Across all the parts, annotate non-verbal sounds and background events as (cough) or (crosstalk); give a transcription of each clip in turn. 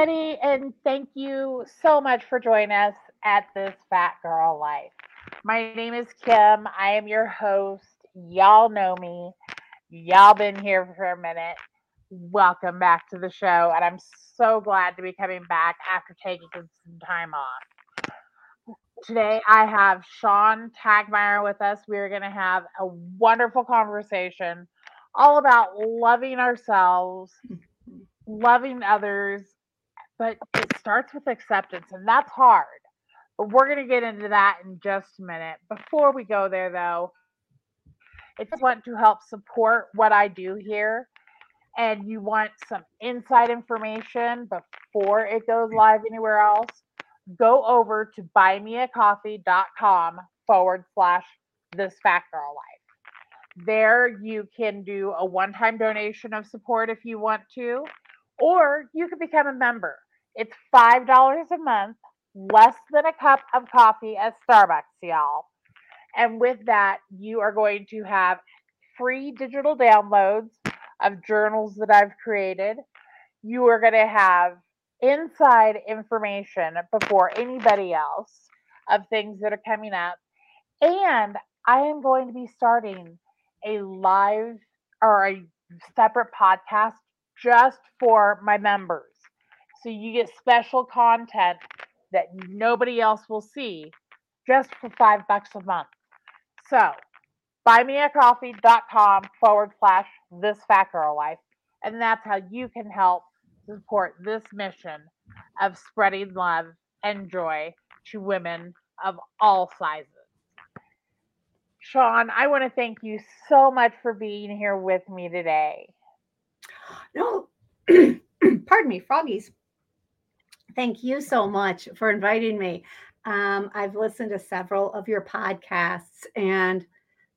everybody, and thank you so much for joining us at this Fat Girl Life. My name is Kim. I am your host. Y'all know me. Y'all been here for a minute. Welcome back to the show, and I'm so glad to be coming back after taking some time off. Today, I have Shawn Tegtmeier with us. We are going to have a wonderful conversation all about loving ourselves, (laughs) loving others, but it starts with acceptance, and that's hard. But we're going to get into that in just a minute. Before we go there, though, if you want to help support what I do here and you want some inside information before it goes mm. live anywhere else, go over to buymeacoffee.com forward slash this fat girl life. There you can do a one time donation of support if you want to, or you can become a member. It's $5 a month, less than a cup of coffee at Starbucks, y'all. And with that, you are going to have free digital downloads of journals that I've created. You are going to have inside information before anybody else of things that are coming up. And I am going to be starting a live or a separate podcast just for my members. So you get special content that nobody else will see just for five bucks a month. So buymeacoffee.com forward slash this fat girl life. And that's how you can help support this mission of spreading love and joy to women of all sizes. Shawn, I want to thank you so much for being here with me today. No, (clears throat) pardon me, froggies. Thank you so much for inviting me. Um, I've listened to several of your podcasts and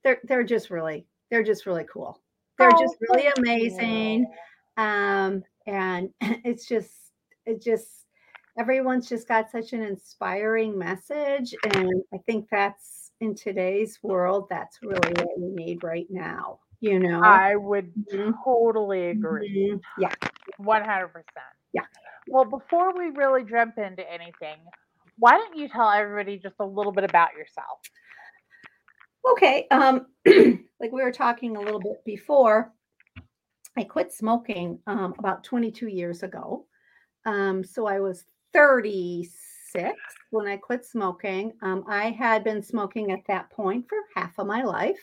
they're they're just really they're just really cool. They're oh, just really amazing. Um, and (laughs) it's just it just everyone's just got such an inspiring message. And I think that's in today's world, that's really what we need right now. You know, I would mm-hmm. totally agree. Mm-hmm. Yeah. 100%. Yeah. Well, before we really jump into anything, why don't you tell everybody just a little bit about yourself? Okay. Um, (clears throat) like we were talking a little bit before, I quit smoking um, about 22 years ago. Um, so I was 36 when I quit smoking. Um, I had been smoking at that point for half of my life,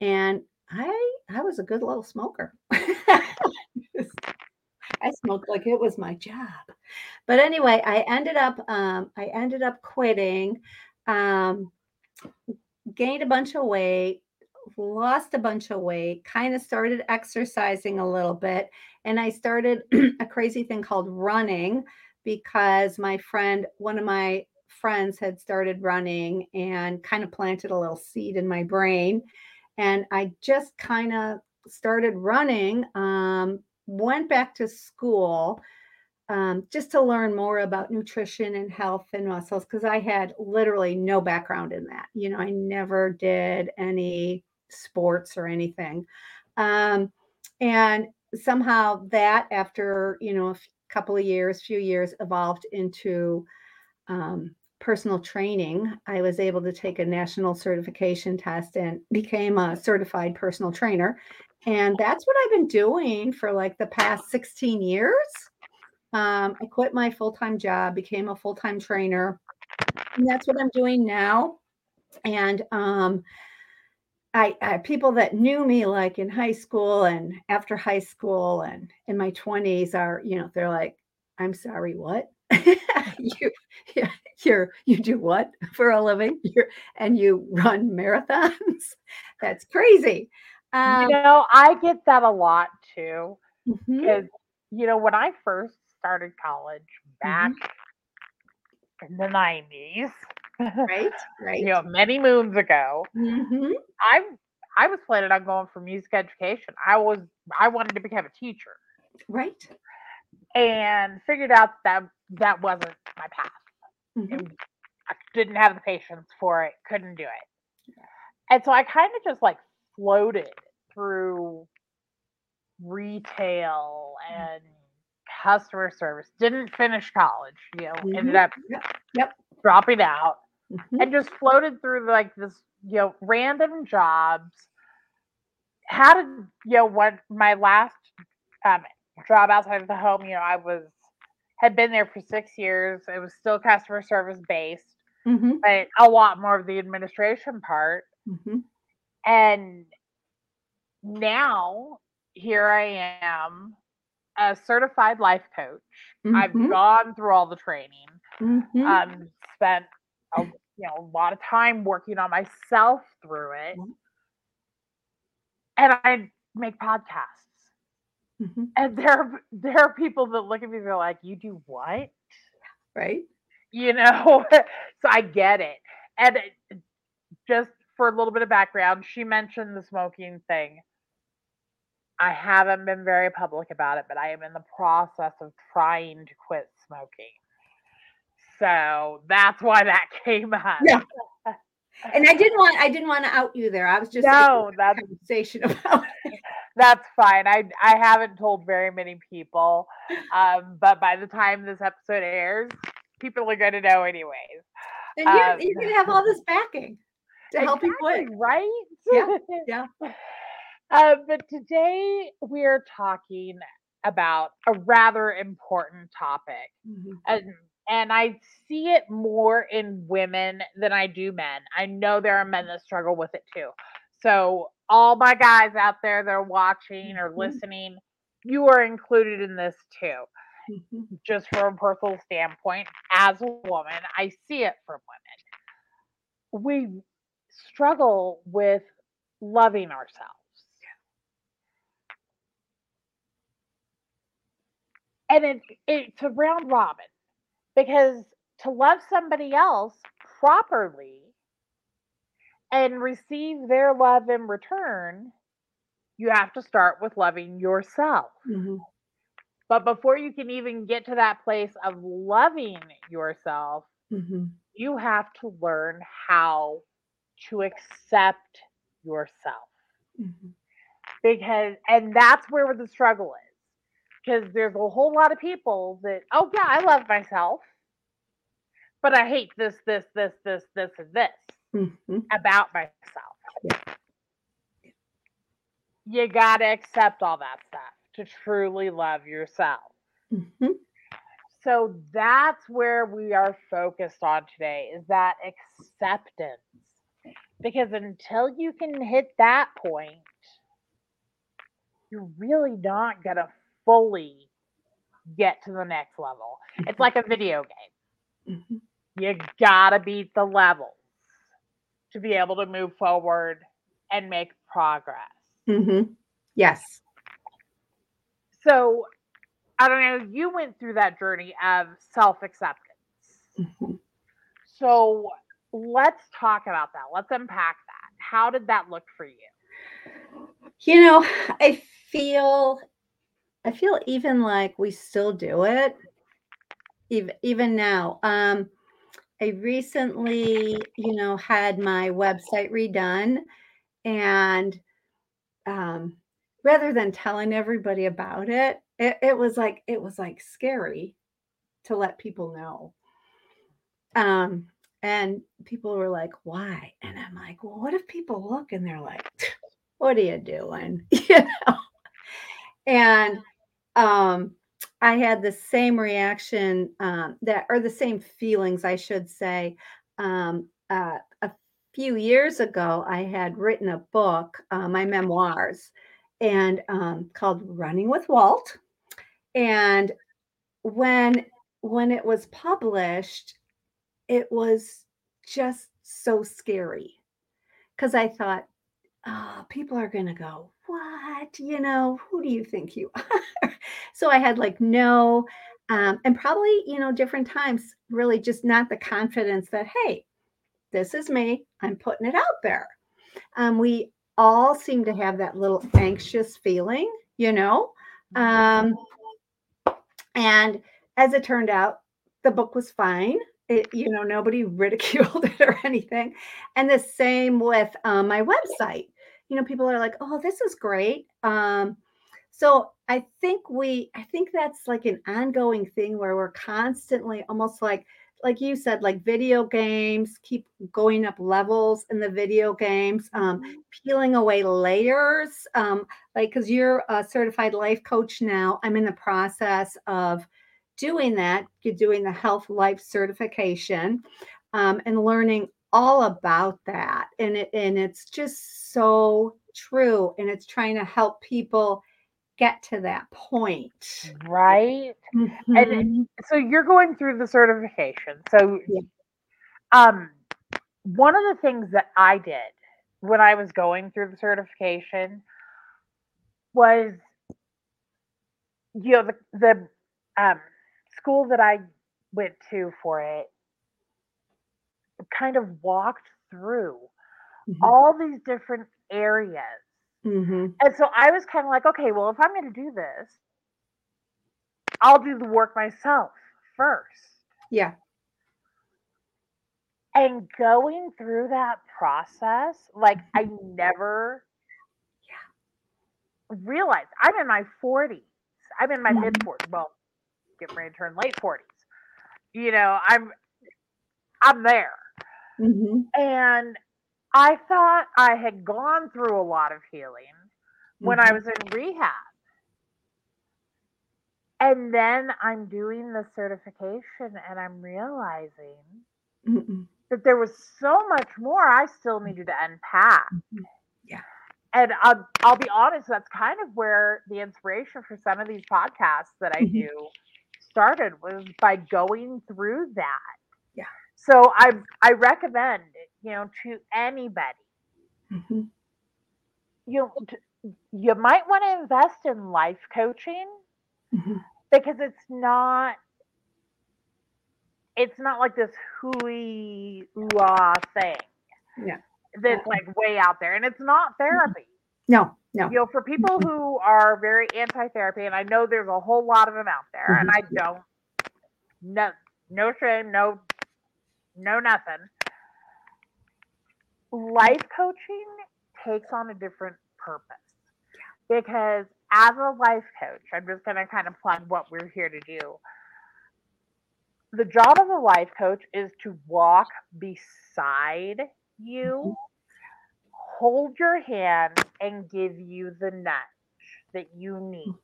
and I I was a good little smoker. (laughs) I smoked like it was my job. But anyway, I ended up um, I ended up quitting, um, gained a bunch of weight, lost a bunch of weight, kind of started exercising a little bit, and I started (clears throat) a crazy thing called running because my friend, one of my friends had started running and kind of planted a little seed in my brain. And I just kind of started running um, went back to school um, just to learn more about nutrition and health and muscles because I had literally no background in that. You know, I never did any sports or anything. Um, and somehow that, after, you know, a couple of years, few years, evolved into um, personal training. I was able to take a national certification test and became a certified personal trainer. And that's what I've been doing for like the past 16 years. Um, I quit my full time job, became a full time trainer, and that's what I'm doing now. And um, I, I, people that knew me like in high school and after high school and in my 20s are, you know, they're like, I'm sorry, what? (laughs) you, you're, you do what (laughs) for a living? You're, and you run marathons? (laughs) That's crazy. Um, you know, I get that a lot too. Because, mm-hmm. you know, when I first started college back mm-hmm. in the 90s, (laughs) right, right, you know, many moons ago, mm-hmm. I I was planning on going for music education. I was I wanted to become a teacher. Right. And figured out that that wasn't my path. Mm-hmm. I didn't have the patience for it, couldn't do it. And so I kind of just like floated through retail mm. and customer service. Didn't finish college, you know, Mhm. ended up Yep, dropping out Mhm. and just floated through like this, you know, random jobs. Had you know, what my last um, job outside of the home, you know, I was had been there for six years. It was still customer service based, Mhm. but a lot more of the administration part. Mhm. And now here I am, a certified life coach. I've Mhm. gone through all the training. Mhm. Um, spent a, you know a lot of time working on myself through it, Mhm. and I make podcasts. Mhm. And there are- there are people that look at me and they're like, "You do what?" Right? you know (laughs) so i get it and it- just for a little bit of background she mentioned the smoking thing i haven't been very public about it but i am in the process of trying to quit smoking so that's why that (laughs) came up Yeah. (laughs) And I didn't want I didn't want to out you there. I was just no that's conversation (laughs) about it. that's fine i i haven't told very many people um but by the time this episode airs people are going to know anyways And you're, Um, you're gonna have all this backing to help you quit. Right? Yeah, yeah. (laughs) Uh, but today we're talking about a rather important topic, Mhm. and and I see it more in women than I do men. I know there are men that struggle with it too. So all my guys out there that are watching or Mhm. listening, you are included in this too (laughs) just from a personal standpoint, as a woman, I see it from women. We struggle with loving ourselves. And it, it's a round robin because to love somebody else properly and receive their love in return, you have to start with loving yourself. Mhm. But before you can even get to that place of loving yourself, Mhm. you have to learn how to accept yourself. Mhm. Because, and that's where the struggle is. Because there's a whole lot of people that, oh, yeah, I love myself, but I hate this, this, this, this, this, and this Mhm. about myself. Yeah. You got to accept all that stuff to truly love yourself. Mhm. So that's where we are focused on today is that acceptance. Because until you can hit that point, you're really not going to fully get to the next level. It's like a (laughs) video game. Mhm. You got to beat the levels to be able to move forward and make progress. Mm-hmm. Yes. So, I don't know, you went through that journey of self acceptance. Mhm. So let's talk about that. Let's unpack that. How did that look for you? You know, I feel I feel even like we still do it even even now. Um I recently, you know, had my website redone and um rather than telling everybody about it, it, it was like it was like scary to let people know. Um and people were like, why? And I'm like, well, what if people look and they're like, (laughs) what are you doing? (laughs) you know? And um I had the same reaction um, that, or the same feelings, I should say. Um, uh, a few years ago, I had written a book, uh, my memoirs, and um, called "Running with Walt." And when when it was published, it was just so scary because I thought, oh, people are going to go, what? You know, who do you think you (laughs) are? so I had like no, um, and probably, you know, different times, really just not the confidence that, hey, this is me. I'm putting it out there. Um, we all seem to have that little anxious feeling, you know. Um, and as it turned out, the book was fine. It, you know, nobody (laughs) ridiculed it or anything. And the same with um, my website. You know, people are like, "Oh, this is great." Um, So I think we, I think that's like an ongoing thing where we're constantly almost like, like you said, like video games, keep going up levels in the video games, um, Mhm. peeling away layers. Um, like, because you're a certified life coach now, I'm in the process of doing that, you're doing the health life certification um, and learning all about that. And it, and it's just so true. And it's trying to help people get to that point. Right. Mhm. So you're going through the certification. So Yeah. um one of the things that I did when I was going through the certification was you know the the um school that I went to for it kind of walked through Mhm. all these different areas. Mhm. And so I was kind of like, okay, well, if I'm going to do this, I'll do the work myself first. Yeah. And going through that process, like I never yeah. realized I'm in my 40s. I'm in my Mhm. mid 40s. Well, getting ready to turn late 40s. You know, I'm I'm there. Mhm. And I thought I had gone through a lot of healing when I Mhm. was in rehab. And then I'm doing the certification and I'm realizing Mhm. that there was so much more I still needed to unpack. Mhm. Yeah. And I'll, I'll be honest, that's kind of where the inspiration for some of these podcasts that I Mhm. do started was by going through that. Yeah. So I I recommend, you know, to anybody, Mhm. you you might want to invest in life coaching Mhm. because it's not it's not like this hooey ah thing Yeah. that's like way out there and it's not therapy No, no. you know for people who are very anti-therapy and i know there's a whole lot of them out there and mm-hmm. i don't no no shame no no nothing. Life mm-hmm. coaching takes on a different purpose because as a life coach i'm just going to kind of plug what we're here to do. The job of a life coach is to walk beside you mm-hmm. Hold your hand and give you the nudge that you need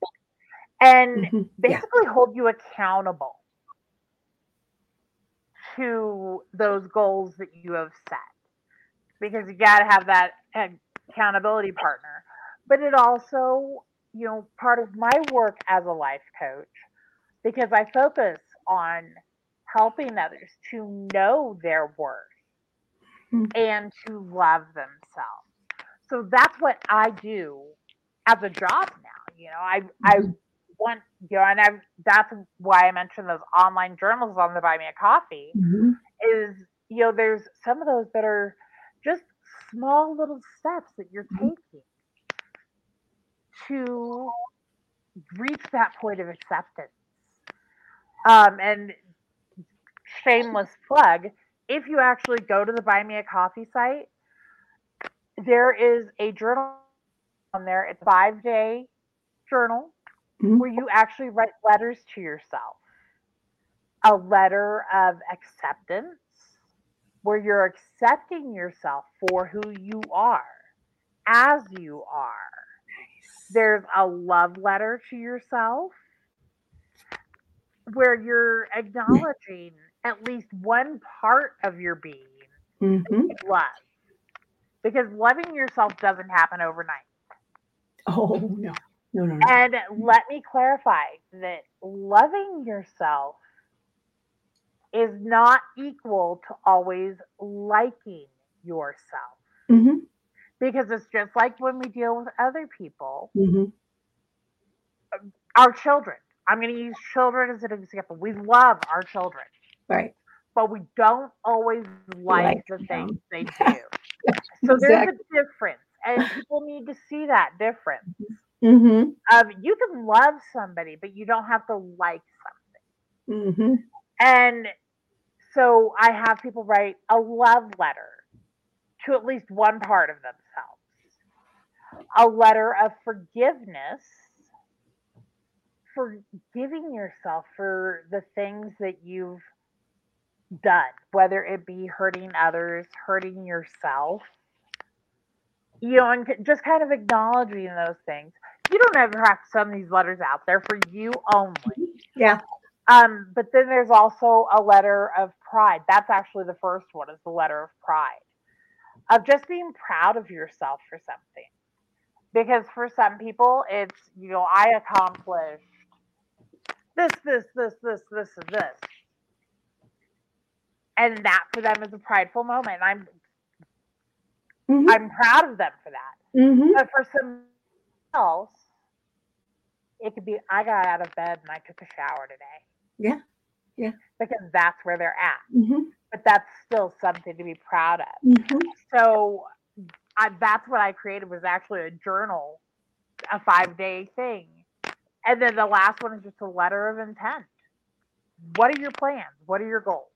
and Mhm. Yeah. basically hold you accountable to those goals that you have set because you got to have that accountability partner but it also you know part of my work as a life coach because i focus on helping others to know their worth Mhm. and to love themselves so that's what i do as a job now you know i i Mhm. want you know and i that's why i mentioned those online journals on the buy me a coffee Mhm. is you know there's some of those that are just small little steps that you're Mhm. taking to reach that point of acceptance um and shameless plug if you actually go to the buy me a coffee site there is a journal on there. It's a five day journal Mhm. where you actually write letters to yourself. A letter of acceptance where you're accepting yourself for who you are as you are. There's a love letter to yourself where you're acknowledging at least one part of your being Mhm. love because loving yourself doesn't happen overnight Oh no. No, no, no. and let me clarify that loving yourself is not equal to always liking yourself Mhm. because it's just like when we deal with other people Mhm. our children i'm going to use children as an example we love our children Right. But we don't always like, like the them. things they (laughs) do so there's a difference and people need to see that difference Mhm. um, you can love somebody but you don't have to like something Mhm. And so I have people write a love letter to at least one part of themselves, a letter of forgiveness forgiving yourself for the things that you've done, whether it be hurting others, hurting yourself, you know, and just kind of acknowledging those things. You don't ever have to send these letters out there for you only. Yeah. Um, but then there's also a letter of pride. That's actually the first one is the letter of pride. Of just being proud of yourself for something. Because for some people it's, you know, I accomplished this, this, this, this, this, and this. And that for them is a prideful moment. I'm Mhm. I'm proud of them for that. Mhm. But for some else, it could be I got out of bed and I took a shower today. Yeah. Yeah. Because that's where they're at. Mhm. But that's still something to be proud of. Mhm. So I, that's what I created was actually a journal, a five day thing. And then the last one is just a letter of intent. What are your plans? What are your goals?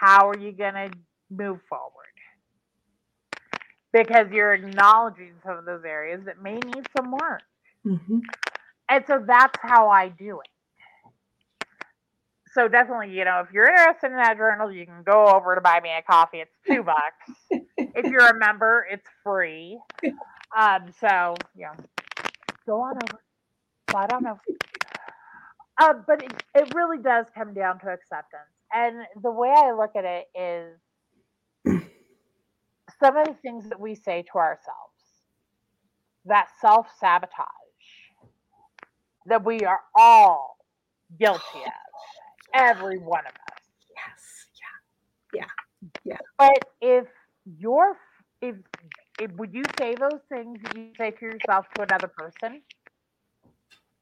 How are you going to move forward? Because you're acknowledging some of those areas that may need some work. Mhm. And so that's how I do it. So definitely, you know, if you're interested in that journal, you can go over to buy me a coffee. It's two bucks. (laughs) if you're a member, it's free. Um, so yeah, go on over, slide on over. Uh, but it, it really does come down to acceptance. And the way I look at it is (clears throat) some of the things that we say to ourselves, that self sabotage that we are all guilty of, every one of us. Yes. Yeah. Yeah. Yeah. But if you're, if, if would you say those things you say to yourself to another person?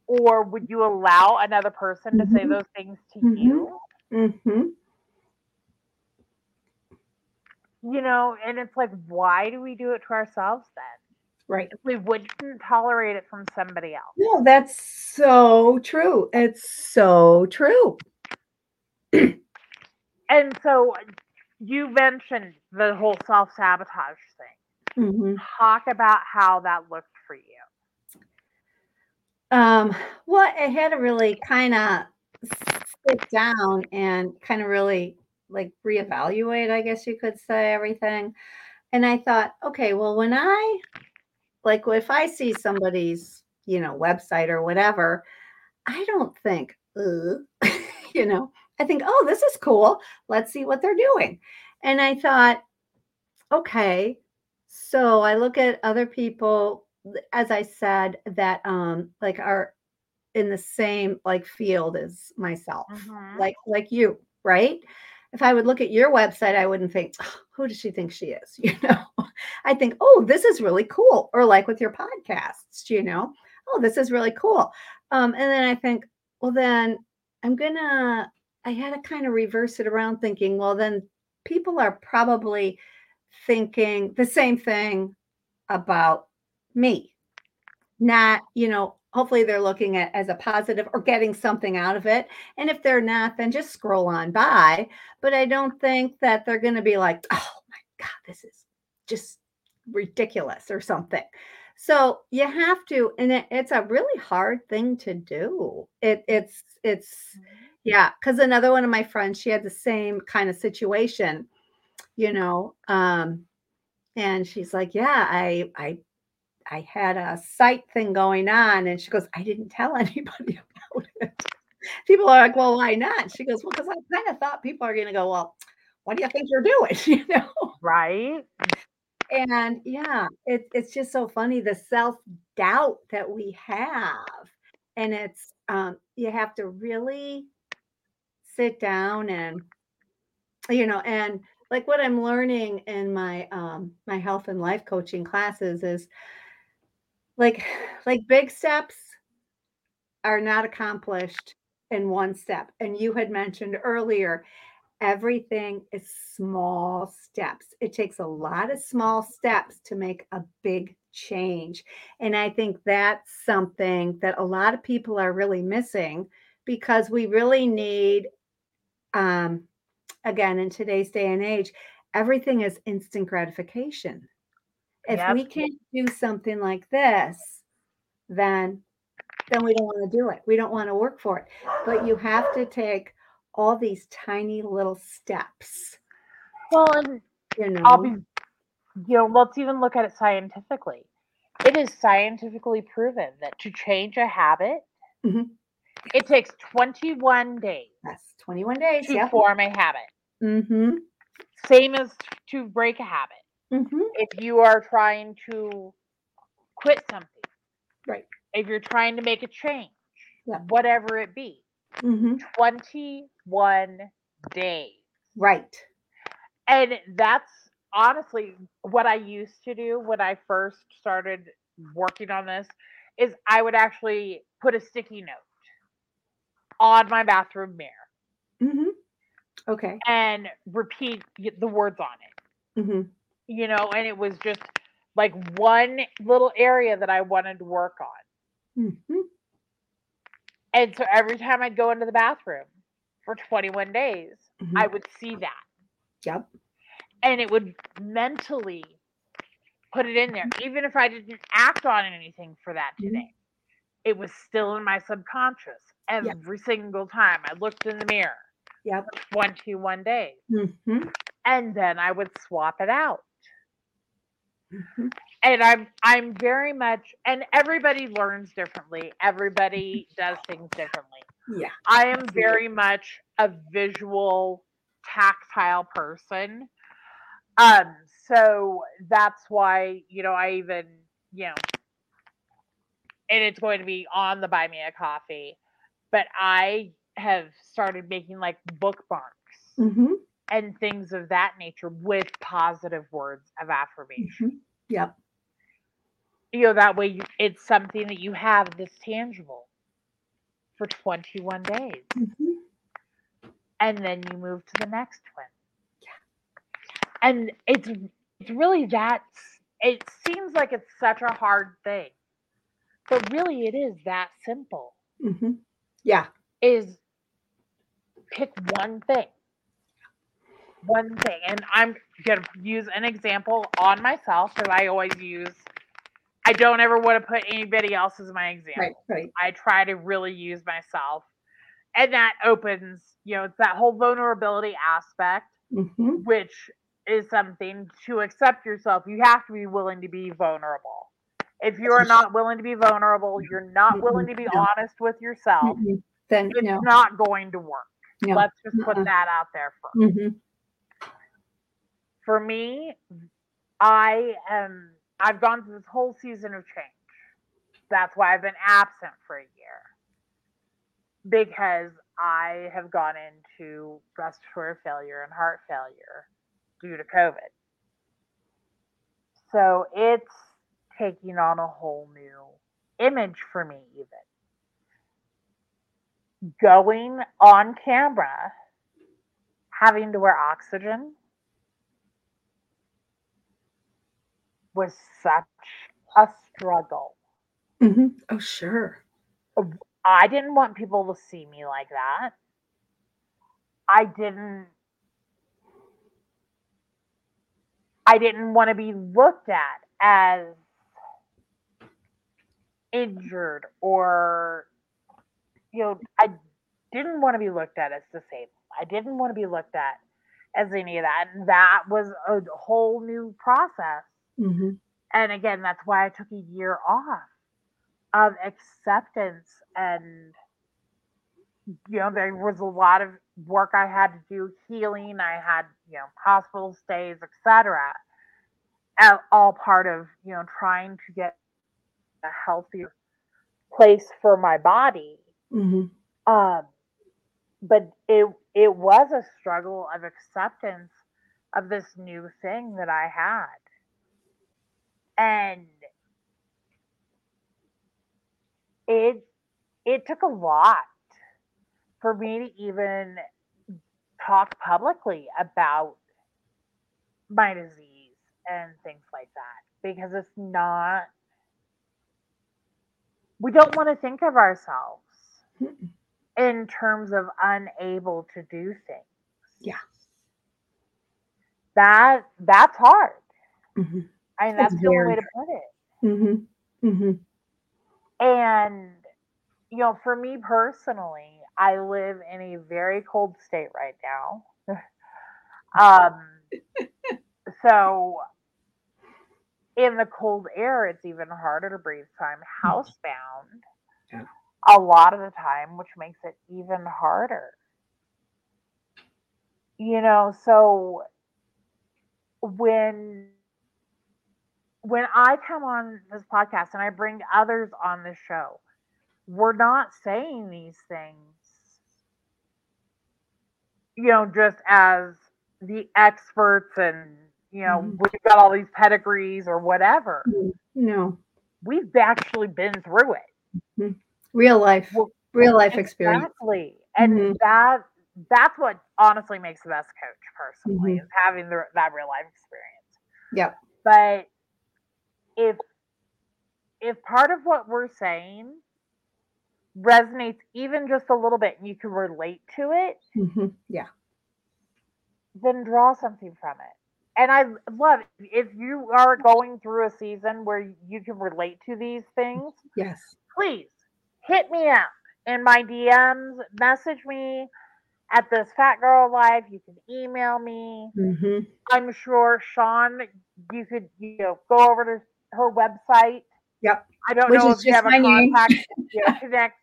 Or would you allow another person to say Mhm. those things to Mhm. you? Mhm. You know, and it's like, why do we do it to ourselves then? Right. If we wouldn't tolerate it from somebody else. No, that's so true. It's so true. (clears throat) And so you mentioned the whole self sabotage thing. Mhm. Talk about how that looked for you. Um, well, I had to really kind of sit down and kind of really like reevaluate, I guess you could say, everything. And I thought, okay, well, when I like if I see somebody's, you know, website or whatever, I don't think, (laughs) you know, I think, oh, this is cool. Let's see what they're doing. And I thought, okay, so I look at other people, as I said, that um like are in the same like field as myself, Mhm. like like you, right? If I would look at your website, I wouldn't think, "Oh, who does she think she is? (laughs) You know, I think, oh, this is really cool. Or like with your podcasts, you know, oh, this is really cool. Um, and then I think, well, then I'm gonna, I had to kind of reverse it around thinking, well, then people are probably thinking the same thing about me. Not, you know, hopefully they're looking at as a positive or getting something out of it. And if they're not, then just scroll on by. But I don't think that they're going to be like, oh my God, this is just ridiculous or something. So you have to, and it, it's a really hard thing to do. It, it's, it's, yeah. Cause another one of my friends, she had the same kind of situation, you know, um, and she's like, yeah, I, I, I had a site thing going on. And she goes, I didn't tell (laughs) anybody about it. People are like, well, why not? She goes, well, because I kind of thought people are going to go, well, what do you think you're doing? (laughs) You know? Right? And yeah, it, it's just so funny the self doubt that we have. And it's, um, you have to really sit down and, you know, and like what I'm learning in my, um, my health and life coaching classes is like, like big steps are not accomplished in one step. And you had mentioned earlier, everything is small steps. It takes a lot of small steps to make a big change. And I think that's something that a lot of people are really missing because we really need, um, again, in today's day and age, everything is instant gratification. If Yep. we can't do something like this, then then we don't want to do it. We don't want to work for it. But you have to take all these tiny little steps. Well, and You know, I'll be, you know, let's even look at it scientifically. It is scientifically proven that to change a habit, Mhm. it takes 21 days that's 21 days. to Yeah. form a habit. Mm-hmm. Same as to break a habit. Mm-hmm. If you are trying to quit something, Right. if you're trying to make a change, Yeah. whatever it be, Mm-hmm. 21 days. Right. And that's honestly what I used to do when I first started working on this is I would actually put a sticky note on my bathroom mirror Mm-hmm. Okay. and repeat the words on it. Mm-hmm. You know, and it was just like one little area that I wanted to work on. Mm-hmm. And so every time I'd go into the bathroom for 21 days, I would see that. Mm-hmm. Yep. and it would mentally put it in there even if i didn't act on anything for that Mhm. today it was still in my subconscious every single time i looked in the mirror Yep. 21 days Mm-hmm. and then i would swap it out Mm-hmm. and i'm i'm very much and everybody learns differently everybody does things differently Yeah. I am very much a visual, tactile person. Um, so that's why, you know, I even, you know, and it's going to be on the Buy Me a Coffee, but I have started making like bookmarks Mm-hmm. And things of that nature with positive words of affirmation. Mm-hmm. Yep. You know, that way you, it's something that you have that's tangible for 21 days. Mm-hmm. and then you move to the next one. Yeah. And it's it's really that it seems like it's such a hard thing. But really it is that simple. Mm-hmm. Yeah. Is pick one thing one thing, and I'm gonna use an example on myself because I always use. I don't ever want to put anybody else as my example. Right, right. I try to really use myself, and that opens, you know, it's that whole vulnerability aspect, mm-hmm. which is something to accept yourself. You have to be willing to be vulnerable. If you are not willing to be vulnerable, you're not willing to be no. honest with yourself. Mm-hmm. Then it's no. not going to work. No. Let's just put uh-uh. that out there 1st for me, I am I've gone through this whole season of change. That's why I've been absent for a year. Because I have gone into respiratory failure and heart failure due to COVID. So it's taking on a whole new image for me, even. Going on camera, having to wear oxygen was such a struggle. Mm-hmm. Oh, sure. I didn't want people to see me like that. I didn't I didn't want to be looked at as injured or you know, I didn't want to be looked at as disabled. I didn't want to be looked at as any of that. And that was a whole new process Mm-hmm. and again that's why i took a year off of acceptance and you know there was a lot of work i had to do healing i had you know hospital stays etc all part of you know trying to get a healthier place for my body Mm-hmm. um but it it was a struggle of acceptance of this new thing that i had and it it took a lot for me to even talk publicly about my disease and things like that because it's not we don't want to think of ourselves in terms of unable to do things Yeah. that that's hard Mm-hmm. I mean, that's It's the only way to put it. Mm-hmm. Mm-hmm. And you know, for me personally, I live in a very cold state right now. (laughs) um, (laughs) so in the cold air, it's even harder to breathe. So I'm housebound Yeah. a lot of the time, which makes it even harder. You know, so when when I come on this podcast and I bring others on the show, we're not saying these things, you know, just as the experts and, you know, Mhm. we've got all these pedigrees or whatever. No, We've actually been through it. real life, Well, real life experience. Exactly. And Mhm. that that's what honestly makes the best coach personally Mhm. is having the, that real life experience. Yeah. But if if part of what we're saying resonates even just a little bit and you can relate to it, Mhm. Yeah. then draw something from it. And I love if you are going through a season where you can relate to these things, Yes. please hit me up in my DMs, message me at this fat girl Life. You can email me. hmm I'm sure Shawn, you could you know go over to her website. Yep. I don't Which know if you have a contact, (laughs) you know, connect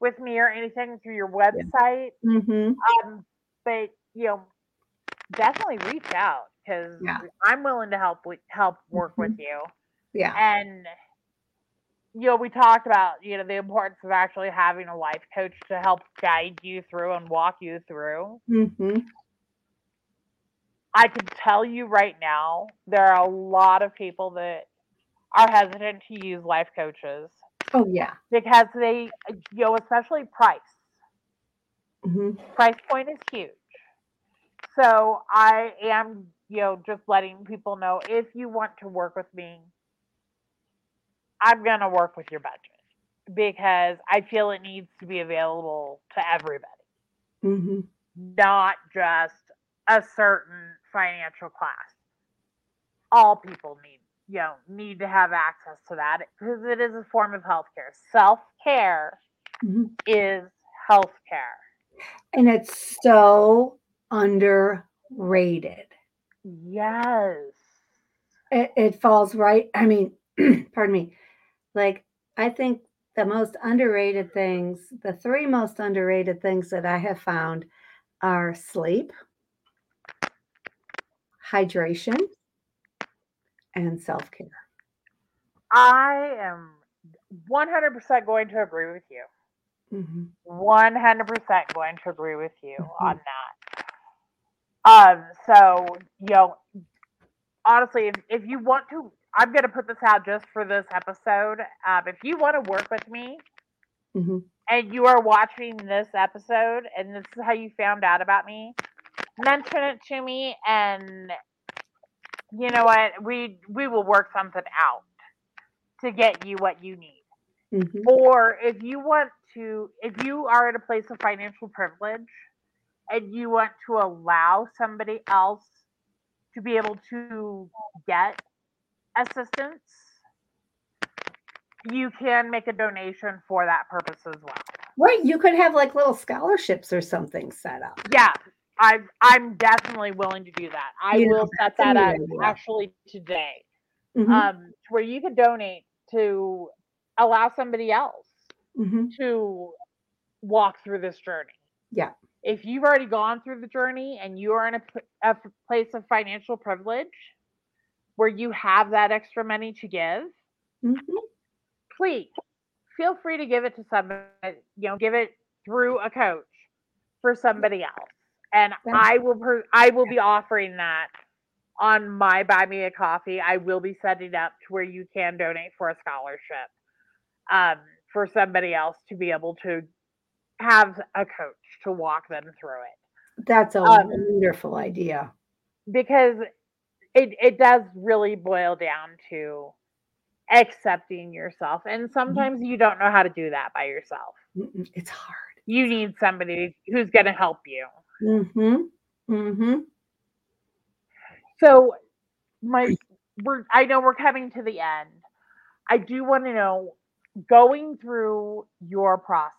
with me or anything through your website. hmm Um, but you know, definitely reach out because Yeah. I'm willing to help help work with you. Yeah. And you know, we talked about you know the importance of actually having a life coach to help guide you through and walk you through. hmm I can tell you right now, there are a lot of people that are hesitant to use life coaches Oh yeah. because they, you know, especially price. hmm Price point is huge. So I am, you know, just letting people know if you want to work with me, I'm going to work with your budget because I feel it needs to be available to everybody, hmm not just a certain financial class. All people need, you know, need to have access to that because it is a form of healthcare. Self care hmm is healthcare. And it's so underrated. Yes. It, it falls right. I mean, (clears throat) pardon me. Like I think the most underrated things, the three most underrated things that I have found are sleep, hydration, and self care. I am 100% going to agree with you. hmm 100% going to agree with you Mhm. on that. Um, so, you know, honestly, if, if you want to, I'm going to put this out just for this episode. Um, if you want to work with me hmm and you are watching this episode and this is how you found out about me, mention it to me and you know what? We we will work something out to get you what you need. hmm Or if you want to, if you are at a place of financial privilege and you want to allow somebody else to be able to get assistance, you can make a donation for that purpose as well. Right. You could have like little scholarships or something set up. Yeah, I, I'm definitely willing to do that. I know, will set that up actually today. Mhm, Um, where you could donate to allow somebody else mhm. to walk through this journey. Yeah. If you've already gone through the journey and you are in a, a place of financial privilege where you have that extra money to give, Mhm. please feel free to give it to somebody, you know, give it through a coach for somebody else. And I will per- I will be offering that on my buy me a coffee. I will be setting up to where you can donate for a scholarship um, for somebody else to be able to have a coach to walk them through it That's a Um, wonderful idea. because it it does really boil down to accepting yourself and sometimes you don't know how to do that by yourself It's hard. you need somebody who's going to help you Mm-hmm. Mm-hmm. so my we're i know we're coming to the end i do want to know going through your process,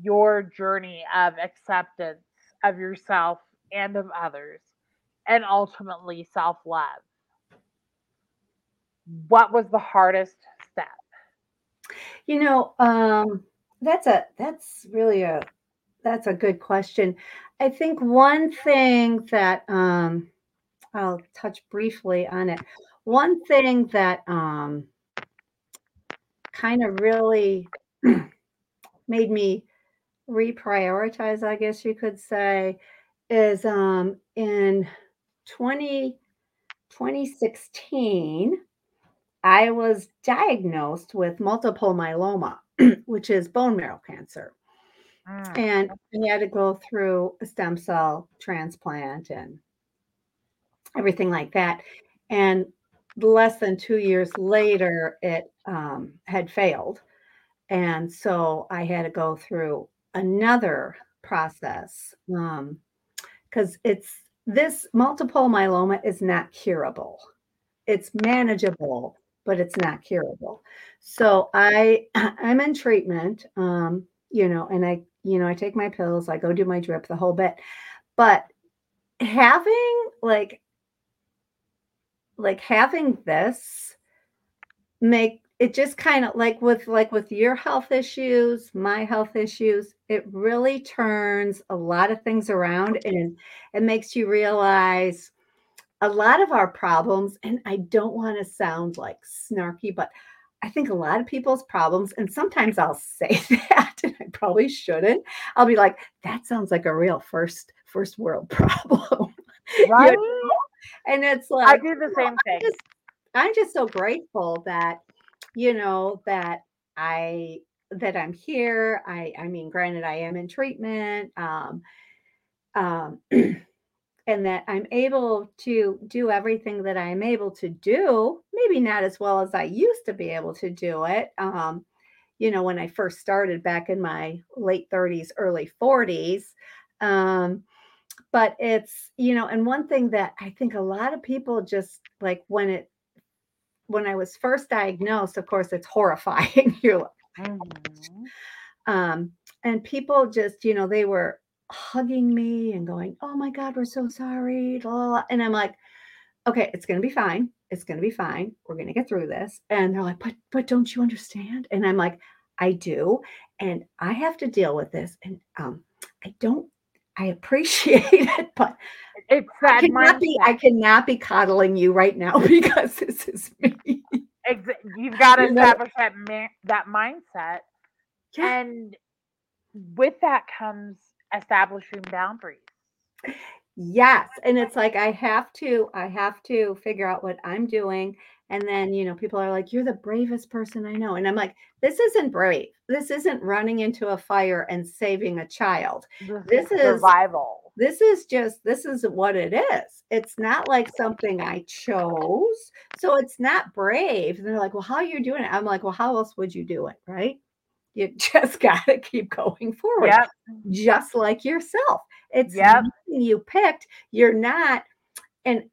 your journey of acceptance of yourself and of others, and ultimately self love, what was the hardest step? You know, um, that's a that's really a that's a good question. I think one thing that um, I'll touch briefly on it. One thing that um, kind of really (clears throat) made me reprioritize, I guess you could say, is um, in 20, 2016, I was diagnosed with multiple myeloma, (clears throat) which is bone marrow cancer. Mm, And he had to go through a stem cell transplant and everything like that. And less than two years later, it um, had failed. And so I had to go through another process because it's this multiple myeloma is not curable. It's manageable, but it's not curable. So I (clears throat) I'm in treatment, um, you know, and I you know I take my pills, I go do my drip, the whole bit. But having like like having this make it just kind of like with like with your health issues my health issues it really turns a lot of things around and it makes you realize a lot of our problems and i don't want to sound like snarky but i think a lot of people's problems and sometimes i'll say (laughs) that and i probably shouldn't i'll be like that sounds like a real first first world (laughs) problem (laughs) You right? know? and it's like I do the well, same I'm thing. just I'm just so grateful that, you know, that I that I'm here. I I mean, granted, I am in treatment, um, um, (clears throat) and that I'm able to do everything that I am able to do. Maybe not as well as I used to be able to do it. Um, you know, when I first started back in my late 30s, early 40s. Um, but it's, you know, and one thing that I think a lot of people just like when it when I was first diagnosed, of course, it's horrifying. (laughs) You're like, Mhm. um, and people just, you know, they were hugging me and going, "Oh my God, we're so sorry," la, la, la." and I'm like, "Okay, it's gonna be fine. It's gonna be fine. We're gonna get through this." And they're like, "But, but don't you understand?" And I'm like, "I do, and I have to deal with this, and um, I don't." I appreciate (laughs) it, but It's I cannot be I cannot be coddling you right now (laughs) because this is me. (laughs) You've got to You know? establish that that mindset, Yeah. and with that comes establishing boundaries. Yes, and it's like I have to I have to figure out what I'm doing, and then, you know, people are like, "You're the bravest person I know," and I'm like, "This isn't brave. This isn't running into a fire and saving a child. This, This is is survival. this is just this is what it is. It's not like something I chose, so it's not brave." And they're like, "Well, how are you doing it?" I'm like, "Well, how else would you do it, right? You (laughs) just gotta keep going forward, Yep. just like yourself. It's Yep. you picked. You're not, and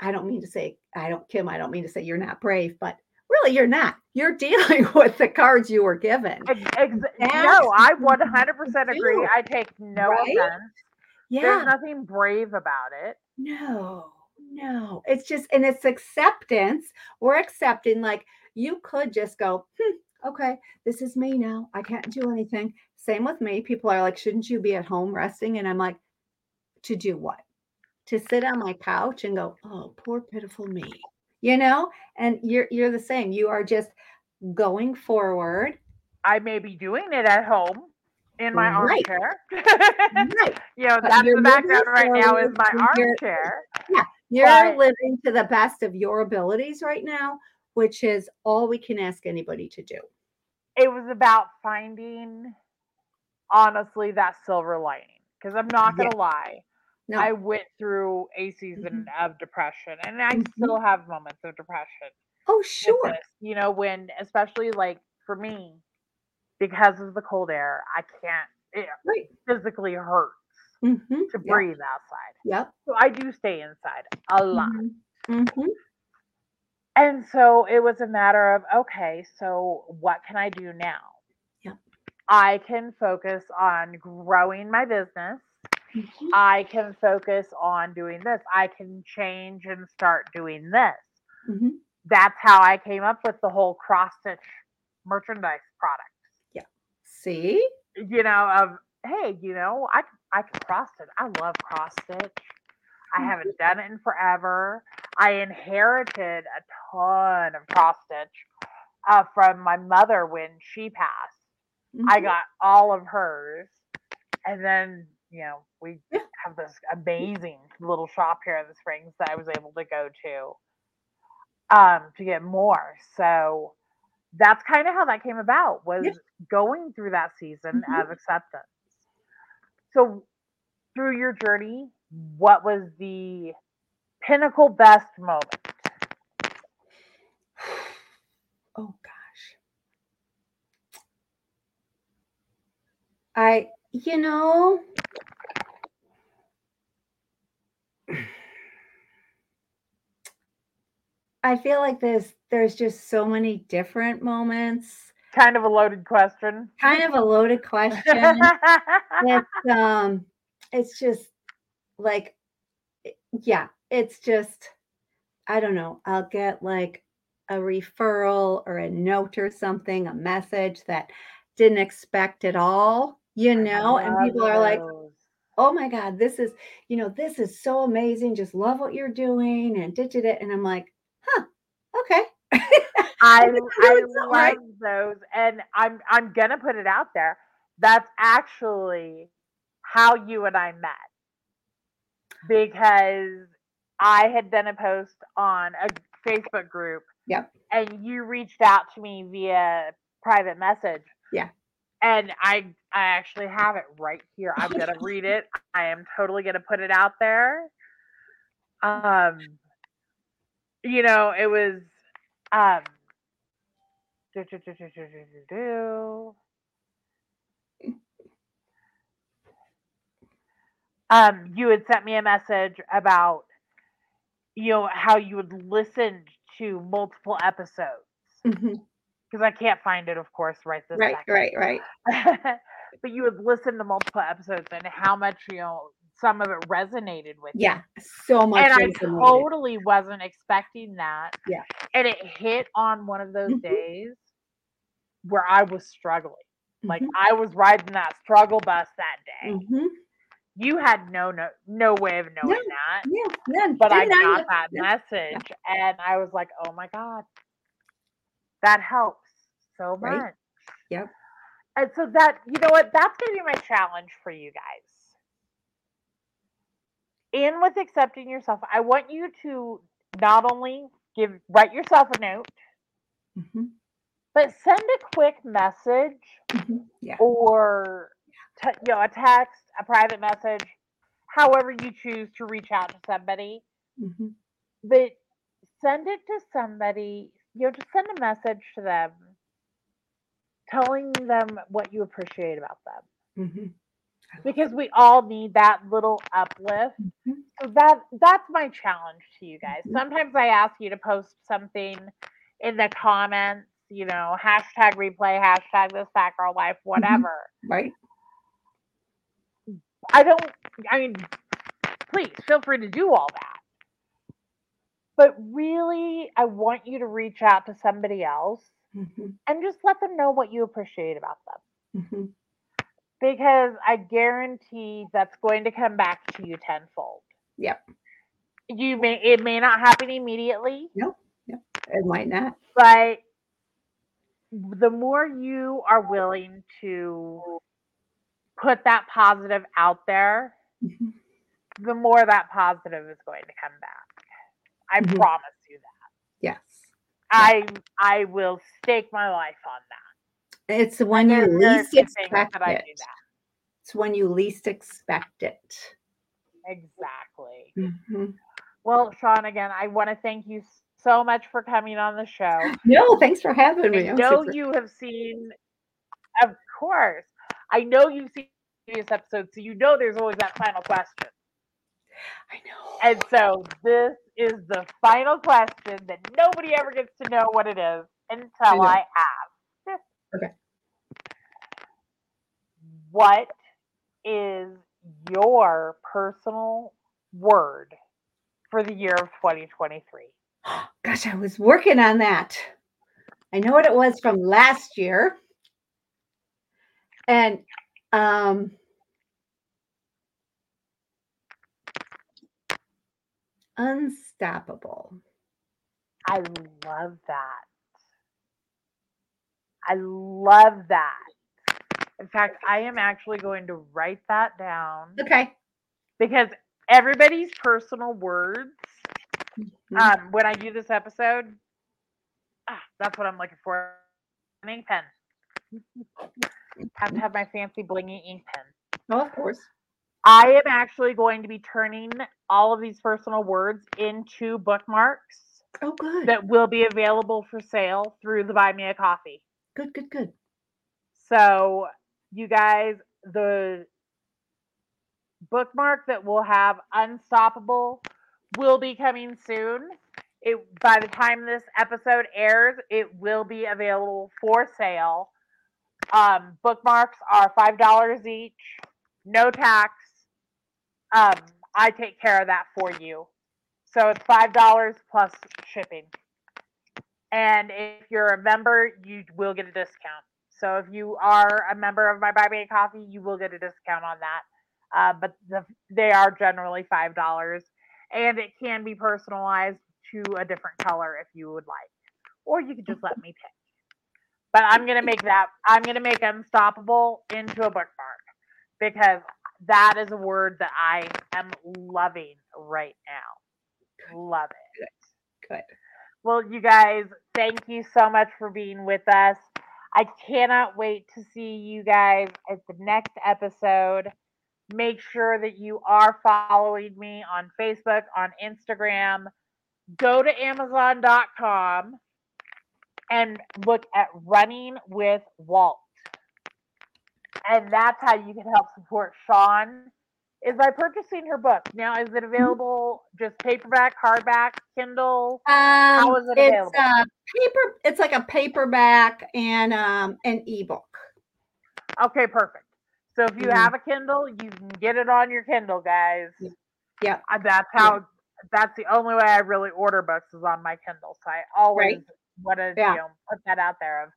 I don't mean to say, I don't, Kim, I don't mean to say you're not brave, but really you're not. You're (laughs) dealing with the cards you were given. Ex- no, I what 100% agree. do, I take no right? offense. Yeah. There's nothing brave about it. No, no. It's just, and it's acceptance. We're accepting, like, you could just go, hmm, okay, this is me now. I can't do anything. Same with me. People are like, shouldn't you be at home resting? And I'm like, to do what? To sit on my couch and go, oh, poor pitiful me. You know? And you're you're the same. You are just going forward. I may be doing it at home in my Right. armchair. Right. (laughs) you know, that's the background right now is my armchair. you're But living to the best of your abilities right now, which is all we can ask anybody to do. it was about finding, honestly, that silver lining. Because I'm not going to lie. I went through a season Mhm. of depression and I Mhm. still have moments of depression Oh, sure. this. You know, when, especially like for me, because of the cold air, I can't, it Right. physically hurts Mhm. to breathe outside. 'Cause, like, you know, when especially like for me, because of the cold air, I can't. It physically hurts to breathe outside. Yep. So I do stay inside a lot. And so it was a matter of okay, so what can I do now? Yep. I can focus on growing my business. Mhm. I can focus on doing this. I can change and start doing this. Mhm. That's how I came up with the whole cross stitch merchandise product. Yeah. See? You know, of hey, you know, I I can cross stitch. I love cross stitch. I haven't done it in forever. I inherited a ton of cross stitch uh, from my mother when she passed. I Mhm. got all of hers, and then you know we Yeah. have this amazing little shop here in the Springs that I was able to go to um, to get more. So that's kind of how that came about was Yeah. going through that season Mhm. of acceptance. So through your journey, what was the pinnacle best moment? (sighs) Oh gosh. I, you know, (sighs) I feel like there's there's just so many different moments. Kind of a loaded question. Kind of a loaded question. (laughs) It's um it's just like yeah, it's just I don't know. I'll get like a referral or a note or something, a message that didn't expect at all, you know, and people are like, "Oh my god, this is, you know, this is so amazing. Just love what you're doing." And did it and I'm like, "Huh. Okay." (laughs) I I doing something right. love those, and I'm I'm gonna put it out there. That's actually how you and I met because I had done a post on a Facebook group, Yep. and you reached out to me via private message. Yeah. And I I actually have it right here. I'm gonna (laughs) read it. I am totally gonna put it out there. Um, you know, it was um do, do, do, do, do, do, do, do. Um, you had sent me a message about you know how you would listen to multiple episodes because I can't find it, of course, right this Right, second. right, right. (laughs) but you would listen to multiple episodes and how much you know some of it resonated with you. Yeah, so much and I totally wasn't expecting that. Yeah. And it hit on one of those Mhm. days where I was struggling. Like Mhm. I was riding that struggle bus that day. You had no no no way of knowing No. that. Yeah, none. But I got that message and I was like, oh my God. That helps so Right. much. Yep. And so that you know what, that's gonna be my challenge for you guys. In with accepting yourself, I want you to not only give write yourself a note, Mhm. but send a quick message Mhm. Yeah. or te- you know a text, a private message, however you choose to reach out to somebody. Mhm. But send it to somebody. You know, just send a message to them, telling them what you appreciate about them, Mhm. Because we all need that little uplift. Mhm. So that that's my challenge to you guys. Mhm. Sometimes I ask you to post something in the comments, you know, hashtag replay, hashtag this fat girl life, whatever. Right? I don't I mean please feel free to do all that. But really I want you to reach out to somebody else Mhm. and just let them know what you appreciate about them. Mhm. Because I guarantee that's going to come back to you tenfold. Yep. You may it may not happen immediately, No, It might not. but the more you are willing to put that positive out there, Mhm. the more that positive is going to come back. I Mhm. promise you that. Yes. I I will stake my life on that. It's when you least expect that I it. do that. It's when you least expect it. Exactly. Mhm. Well, Shawn, again, I want to thank you so much for coming on the show. No, thanks for having me. I know super- you have seen, of course, I know you've seen previous episodes, so you know there's always that final question. I know. And so this is the final question that nobody ever gets to know what it is until know. I, ask. (laughs) Okay. What is your personal word for the year of 2023? (gasps) Gosh, I was working on that. I know what it was from last year. And um unstoppable. I love that. I love that. In fact, I am actually going to write that down Okay. because everybody's personal words, Mhm. um, when I do this episode, ah, that's what I'm looking for. Pen. (laughs) Have to have my fancy blingy ink pen. Oh, of course. I am actually going to be turning all of these personal words into bookmarks Oh, good. that will be available for sale through the Buy Me a Coffee. Good, good, good. So, you guys, the bookmark that will have Unstoppable will be coming soon. It by the time this episode airs, it will be available for sale. Um, bookmarks are five dollars each, no tax. Um, I take care of that for you, so it's five dollars plus shipping. And if you're a member, you will get a discount. So if you are a member of my Buy Me a Coffee, you will get a discount on that. Uh, but the, they are generally five dollars, and it can be personalized to a different color if you would like, or you could just let me pick. But I'm gonna make that. I'm gonna make unstoppable into a bookmark because that is a word that I am loving right now. Love it. Good. Well, you guys, thank you so much for being with us. I cannot wait to see you guys at the next episode. Make sure that you are following me on Facebook, on Instagram. Go to Amazon.com and look at Running with Walt. And that's how you can help support Shawn is by purchasing her book. Now, is it available just paperback, hardback, Kindle? Um, is it it's available? a paper. It's like a paperback and um an ebook. Okay, perfect. So if you Mhm. have a Kindle, you can get it on your Kindle, guys. Yeah. Yeah. Uh, that's how. That's the only way I really order books is on my Kindle. So I always want a Yeah. you know put that out there. Of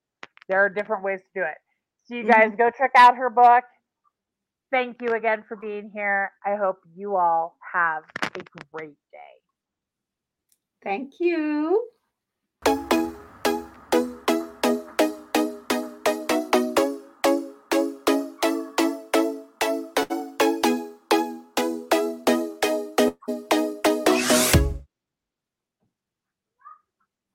there are different ways to do it. So you guys mm-hmm. go check out her book. Thank you again for being here. I hope you all have a great day. Thank you.